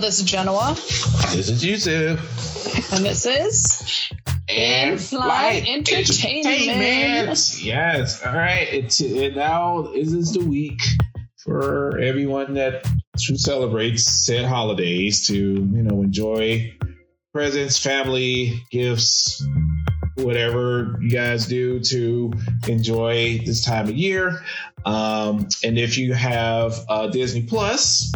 This is Genoa, This is Yusuf. and this is In-Flight Entertainment. Yes. All right. It's it now is this the week for everyone that who celebrates said holidays to you know enjoy presents, family, gifts, whatever you guys do to enjoy this time of year. Um, and if you have uh, Disney Plus,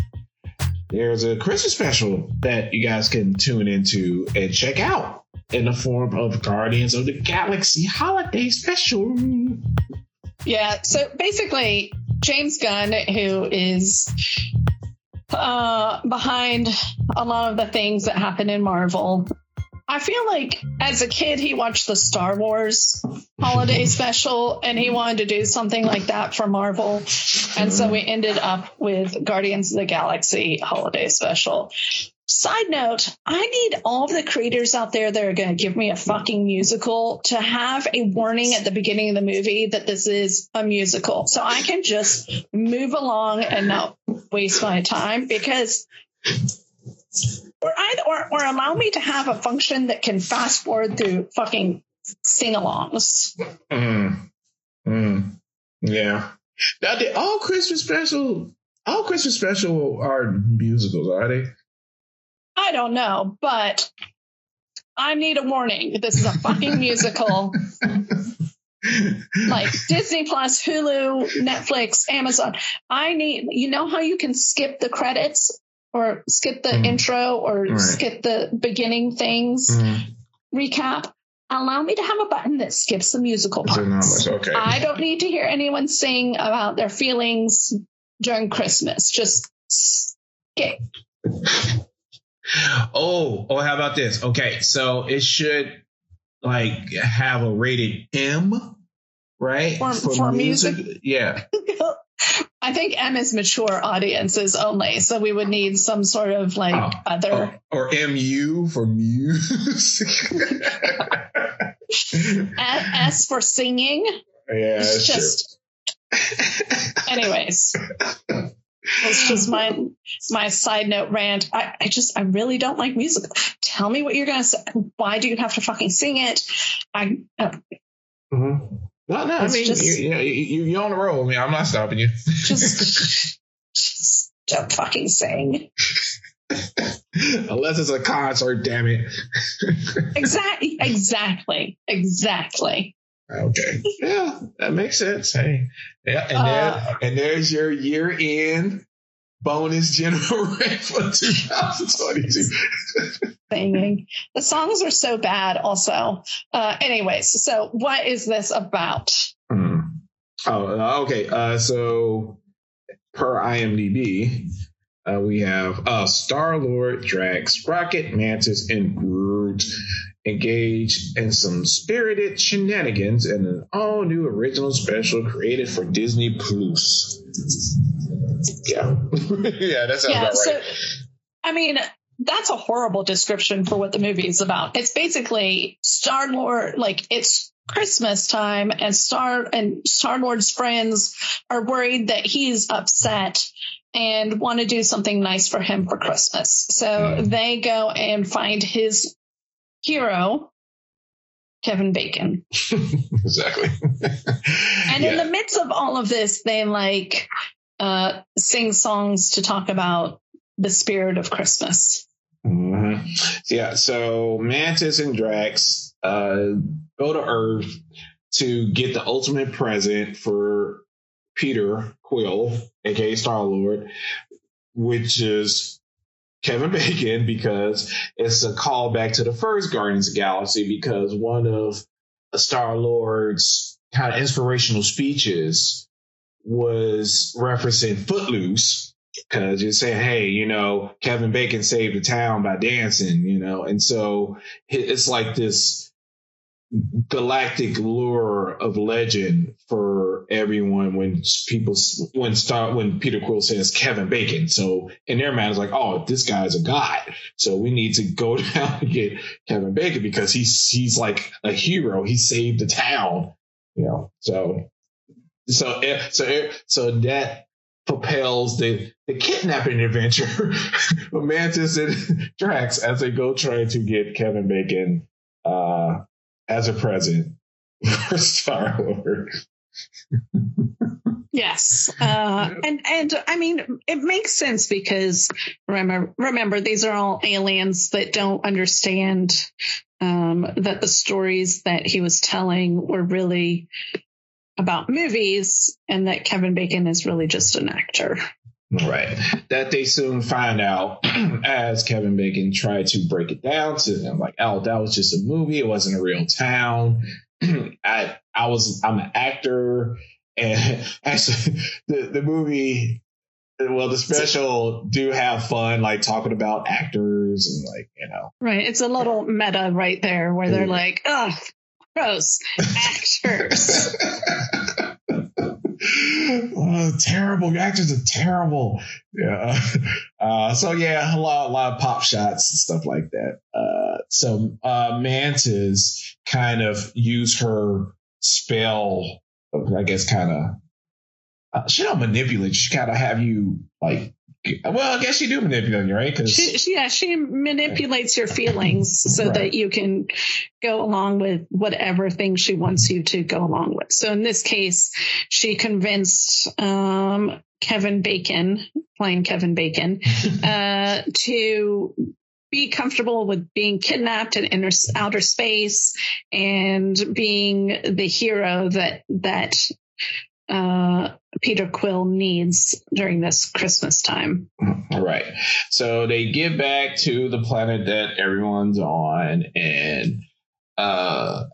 there's a Christmas special that you guys can tune into and check out in the form of Guardians of the Galaxy Holiday Special. Yeah, so basically, James Gunn, who is uh, behind a lot of the things that happen in Marvel, I feel like as a kid, he watched the Star Wars holiday special and he wanted to do something like that for Marvel. And so we ended up with Guardians of the Galaxy holiday special. Side note, I need all the creators out there that are going to give me a fucking musical to have a warning at the beginning of the movie that this is a musical. So I can just move along and not waste my time because or either or, or allow me to have a function that can fast forward through fucking sing-alongs. Mm. Mm. Yeah. Now, did all Christmas special, all Christmas special are musicals, are they? I don't know, but I need a warning. This is a fucking musical. Like Disney Plus, Hulu, Netflix, Amazon. I need, you know how you can skip the credits or skip the Mhm. intro or Right. skip the beginning things, Mm. recap? Allow me to have a button that skips the musical parts. Okay. I don't need to hear anyone sing about their feelings during Christmas. Just skip. Oh, oh, how about this? Okay, so it should like have a rated M, right? For- for music? Yeah. I think M is mature audiences only, so we would need some sort of like Oh, other. Or, or MU for music. A- S for singing. yeah, It's that's just, anyways. It's just my my side note rant. I, I just I really don't like music. Tell me what you're gonna say. Why do you have to fucking sing it? I uh, true. No, no, I mean, just- you, you, you, you're on the roll. I mean, I'm not stopping you. just just don't fucking sing. Unless it's a concert, damn it. Exactly. Exactly. Exactly. Okay. Yeah, that makes sense. Hey. Yeah, and Uh, there and there's your year end bonus general rate for 2022. Singing. The songs are so bad. Also. Uh, anyways, so what is this about? Hmm. Oh, uh, okay. Uh, so per IMDb, uh, we have uh, Star Lord, Drax, Rocket, Mantis, and Groot engage in some spirited shenanigans in an all new original special created for Disney Plus. Yeah, yeah, that sounds yeah. about So, right. I mean, that's a horrible description for what the movie is about. It's basically Star Lord, like it's Christmas time, and Star and Star Lord's friends are worried that he's upset and want to do something nice for him for Christmas. So Hmm. they go and find his hero, Kevin Bacon. exactly. And in the midst of all of this, they like uh, sing songs to talk about the spirit of Christmas. hmm Yeah, so Mantis and Drax uh, go to Earth to get the ultimate present for Peter Quill, aka Star Lord, which is Kevin Bacon, because it's a callback to the first Guardians of Galaxy, because one of Star Lord's kind of inspirational speeches was referencing Footloose because you're saying, hey, you know, Kevin Bacon saved the town by dancing, you know, and so it's like this galactic lure of legend for everyone when people when start when Peter Quill says Kevin Bacon. So in their mind, it's like, oh, this guy's a god, so we need to go down and get Kevin Bacon because he's he's like a hero. He saved the town, you know. So so eh, so eh, so that propels the, the kidnapping adventure of Mantis and Drax as they go try to get Kevin Bacon uh, as a present for Star Lord. Yes, uh, and and I mean it makes sense because remember remember these are all aliens that don't understand um, that the stories that he was telling were really about movies, and that Kevin Bacon is really just an actor. Right. That they soon find out as Kevin Bacon tried to break it down to them, like, oh, that was just a movie. It wasn't a real town. I I was I'm an actor and actually, the the movie, well, the special do have fun, like talking about actors and like you know, right? It's a little meta right there, where they're mm-hmm. like, "Oh, gross actors." oh, terrible actors are terrible. Yeah. Uh, so yeah, a lot, a lot of pop shots and stuff like that. Uh, so uh, Mantis kind of use her spell I guess kind of uh, she don't manipulate. She kind of have you like. Well, I guess she do manipulate you, right? Because she, yeah, she manipulates your feelings so right. that you can go along with whatever thing she wants you to go along with. So in this case, she convinced um, Kevin Bacon, playing Kevin Bacon, uh, to be comfortable with being kidnapped in inner, outer space and being the hero that that uh, Peter Quill needs during this Christmas time. Right. So they get back to the planet that everyone's on, and uh,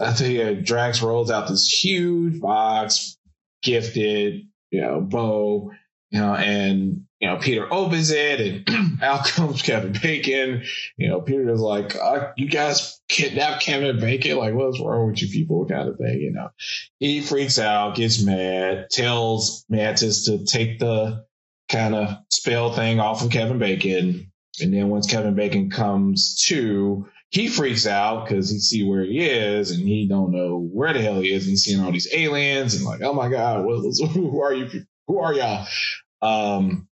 I think uh, Drax rolls out this huge box, gifted, you know, bow, you know, and you know, Peter opens it and out comes Kevin Bacon. You know, Peter is like, uh, you guys kidnapped Kevin Bacon? Like, what's wrong with you people? Kind of thing, you know. He freaks out, gets mad, tells Mantis to take the kind of spell thing off of Kevin Bacon. And then once Kevin Bacon comes to, he freaks out because he see where he is and he don't know where the hell he is. And he's seeing all these aliens and like, oh my God, what, who are you? Who are y'all? Um,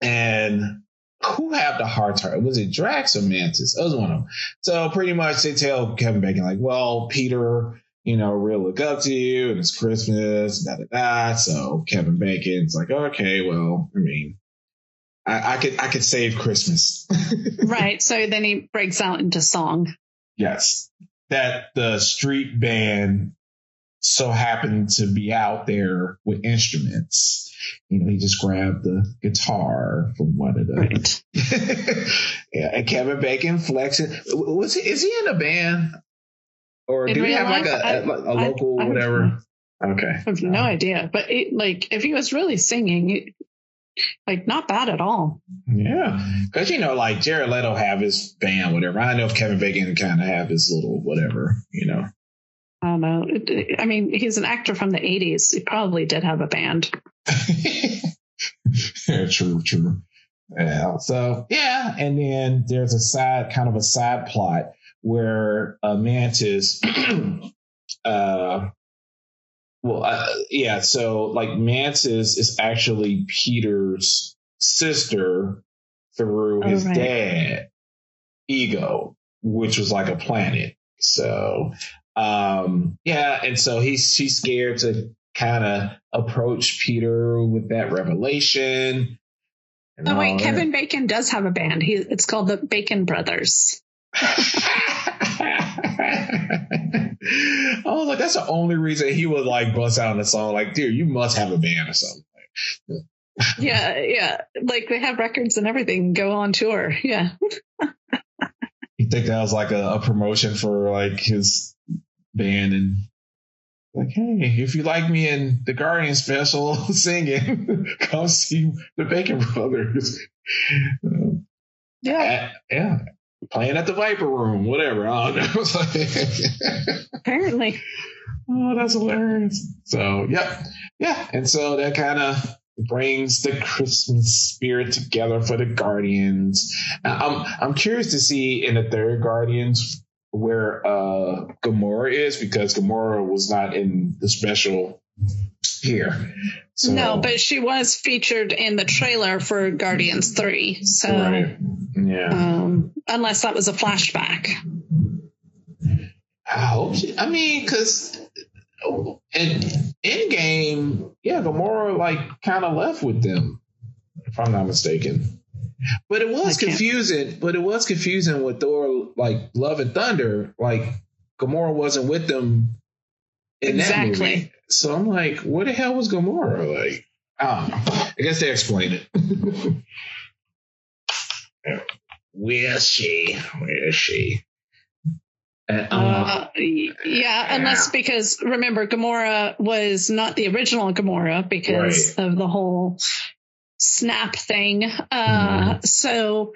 and who had the heart heart? Was it Drax or Mantis? It was one of them. So pretty much they tell Kevin Bacon like, well, Peter, you know, real look up to you and it's Christmas, da da da. So Kevin Bacon's like, okay, well, I mean, I, I could I could save Christmas. right. So then he breaks out into song. Yes. That the street band so happened to be out there with instruments you know, he just grabbed the guitar from one of the. Right. yeah, and Kevin Bacon flexing. Was he? Is he in a band? Or in do we have life, like a, I, a, a local I, I, whatever? Okay, I have no idea. But it, like, if he was really singing, it, like not bad at all. Yeah, because you know, like Jared Leto have his band, whatever. I know if Kevin Bacon kind of have his little whatever, you know. I don't know. I mean, he's an actor from the '80s. He probably did have a band. yeah, true, true. Yeah. So yeah, and then there's a side, kind of a side plot where uh, Mantis, uh, well, uh, yeah. So like Mantis is actually Peter's sister through oh, his right. dad, Ego, which was like a planet. So um, yeah, and so he's she's scared to kind of approach Peter with that revelation. Oh wait, Kevin Bacon does have a band. He it's called the Bacon Brothers. I was like, that's the only reason he would like bust out in the song. Like, dude, you must have a band or something. yeah, yeah. Like they have records and everything. Go on tour. Yeah. you think that was like a, a promotion for like his band and like, hey, if you like me in the Guardian special singing, come see the Bacon Brothers. Um, yeah. yeah. Playing at the Viper Room, whatever. I don't know. Apparently. Oh, that's hilarious. So, yep. Yeah. And so that kind of brings the Christmas spirit together for the Guardians. I'm, I'm curious to see in the third Guardians where uh Gamora is because Gamora was not in the special here. So, no, but she was featured in the trailer for Guardians 3. So, right. yeah. um, unless that was a flashback. I hope. She, I mean, because in Endgame, yeah, Gamora like kind of left with them, if I'm not mistaken. But it was confusing. But it was confusing with Thor, like Love and Thunder. Like Gamora wasn't with them in Exactly. that movie. So I'm like, what the hell was Gamora like? I don't know. I guess they explained it. Where is she? Where is she? Uh, yeah, unless because remember, Gamora was not the original Gamora because of the whole snap thing. Uh, So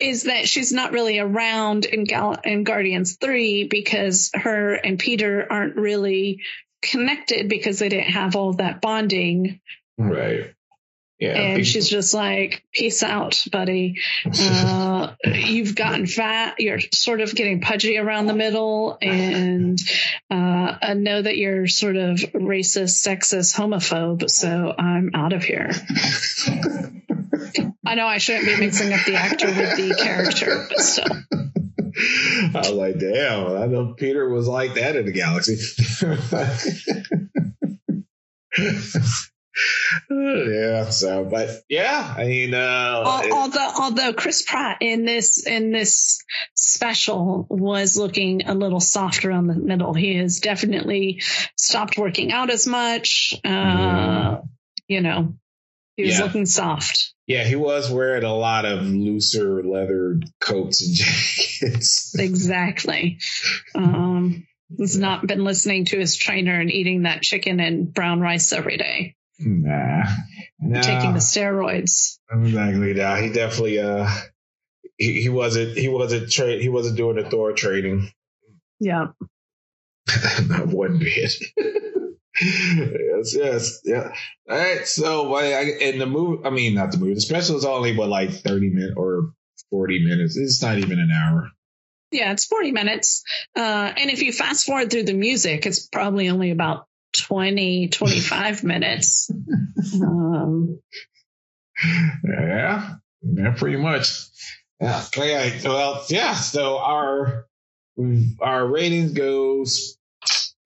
is that she's not really around in, Gal- in Guardians 3 because her and Peter aren't really connected because they didn't have all that bonding. right. Yeah. and people- she's just like, peace out, buddy. Uh, you've gotten fat. You're sort of getting pudgy around the middle. And uh, I know that you're sort of racist, sexist, homophobe. So I'm out of here. I know I shouldn't be mixing up the actor with the character, but still. I was like, damn, I know Peter was like that in the galaxy. yeah, so but yeah, I mean uh Al- although although Chris Pratt in this in this special was looking a little softer on the middle, he has definitely stopped working out as much. Uh, Mm. You know, he was Yeah. looking soft. yeah, he was wearing a lot of looser leather coats and jackets. Exactly. Um, he's not been listening to his trainer and eating that chicken and brown rice every day, Nah. nah. taking the steroids. Exactly. Nah, he definitely uh he, he wasn't he wasn't tra- he wasn't doing the Thor training. Yeah. Not one bit. yes, yes, yeah. All right. So, I, I, in the movie, I mean, not the movie. The special is only what like thirty minutes or forty minutes. It's not even an hour. Yeah, it's 40 minutes. Uh, and if you fast forward through the music, it's probably only about 20, 25 minutes. Um, Yeah, yeah, pretty much. Yeah. Okay. Well, yeah. So our our ratings goes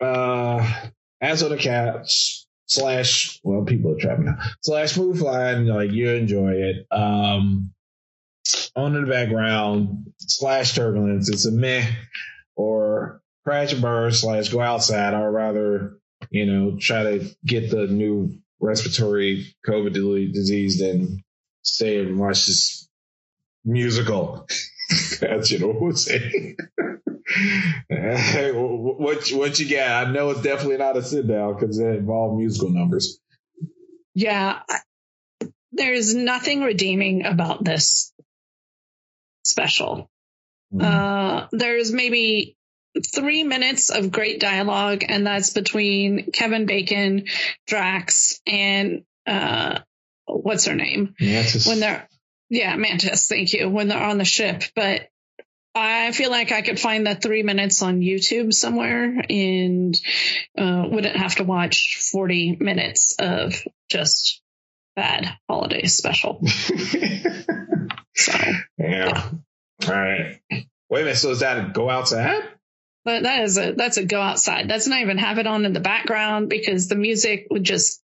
uh as on the couch slash well people are trapping now slash move fine like you enjoy it um on in the background slash turbulence it's a meh or crash and burn slash go outside or rather you know try to get the new respiratory covid disease than stay and watch this musical that's you know what i'm saying Hey, what what you got? I know it's definitely not a sit down because it involved musical numbers. yeah, I- there's nothing redeeming about this special. Uh, there's maybe three minutes of great dialogue, and that's between Kevin Bacon, Drax, and uh, what's her name? Yeah, just, when they're yeah mantis thank you when they're on the ship but i feel like i could find that three minutes on youtube somewhere and uh, wouldn't have to watch 40 minutes of just bad holiday special so yeah. All right. Wait a minute. So is that a go outside? But that is a that's a go outside. That's not even have it on in the background because the music would just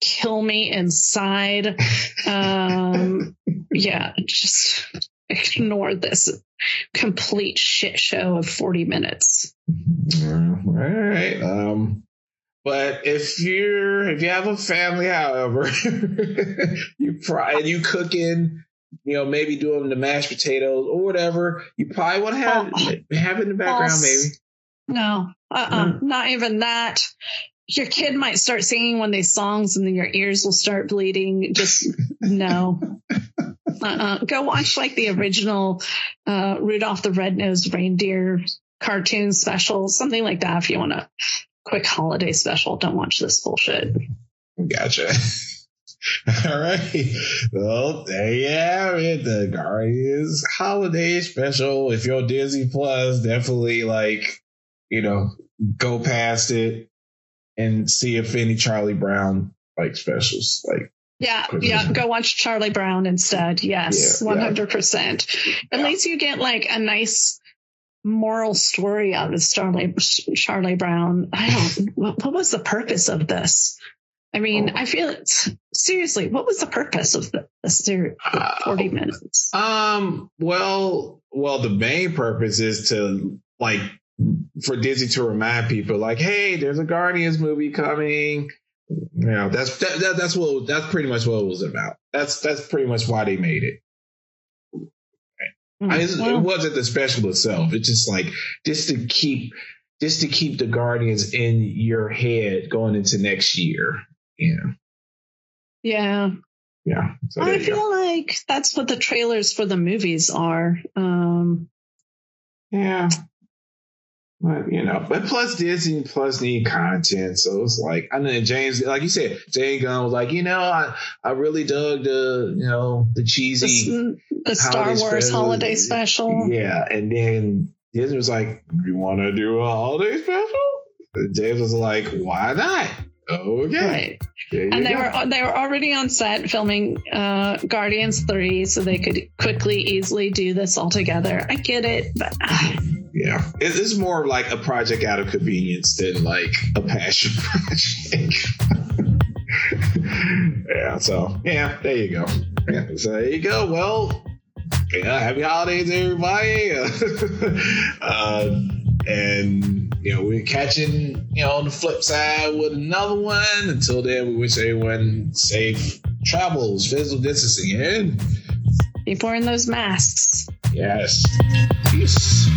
kill me inside. Um yeah just ignore this complete shit show of 40 minutes. All right. Um, but if you're if you have a family, however, you probably and you cooking, you know, maybe doing the mashed potatoes or whatever, you probably want to have have it in the background, False. maybe. no uh-uh not even that your kid might start singing one of these songs and then your ears will start bleeding just no uh-uh. go watch like the original uh rudolph the red-nosed reindeer cartoon special something like that if you want a quick holiday special don't watch this bullshit Gotcha. All right. Well, there you have it. The Guardians holiday special. If you're Disney Plus, definitely like, you know, go past it. and see if any Charlie Brown like specials like yeah, yeah. Go watch Charlie Brown instead. Yes, one hundred percent. At least you get like a nice moral story out of Charlie Charlie Brown. I don't. what, what was the purpose of this? I mean, oh. I feel it's seriously. What was the purpose of the, the series? Forty uh, minutes. Um. Well. Well, the main purpose is to like for Disney to remind people, like, hey, there's a Guardians movie coming. You know, that's that, that, that's what that's pretty much what it was about. That's that's pretty much why they made it. Mm, I, it wasn't the special itself. It's just like just to keep just to keep the Guardians in your head going into next year. Yeah. Yeah. Yeah. So I feel go. like that's what the trailers for the movies are. Um, yeah. But you know, but plus Disney plus need content, so it's like I know James, like you said, James Gunn was like, you know, I I really dug the you know the cheesy the, the Star Wars special. holiday special, yeah, and then Disney was like, you want to do a holiday special? And James was like, why not? Okay. Right. And they go. were they were already on set filming uh, Guardians three, so they could quickly, easily do this all together. I get it, but. Uh, yeah, it is more like a project out of convenience than like a passion project. yeah, so yeah, there you go. Yeah, so there you go. Well, yeah, happy holidays, everybody. uh, and you know, we're catching you know on the flip side with another one. Until then, we wish everyone safe travels, physical distancing, and be wearing those masks. Yes. Peace.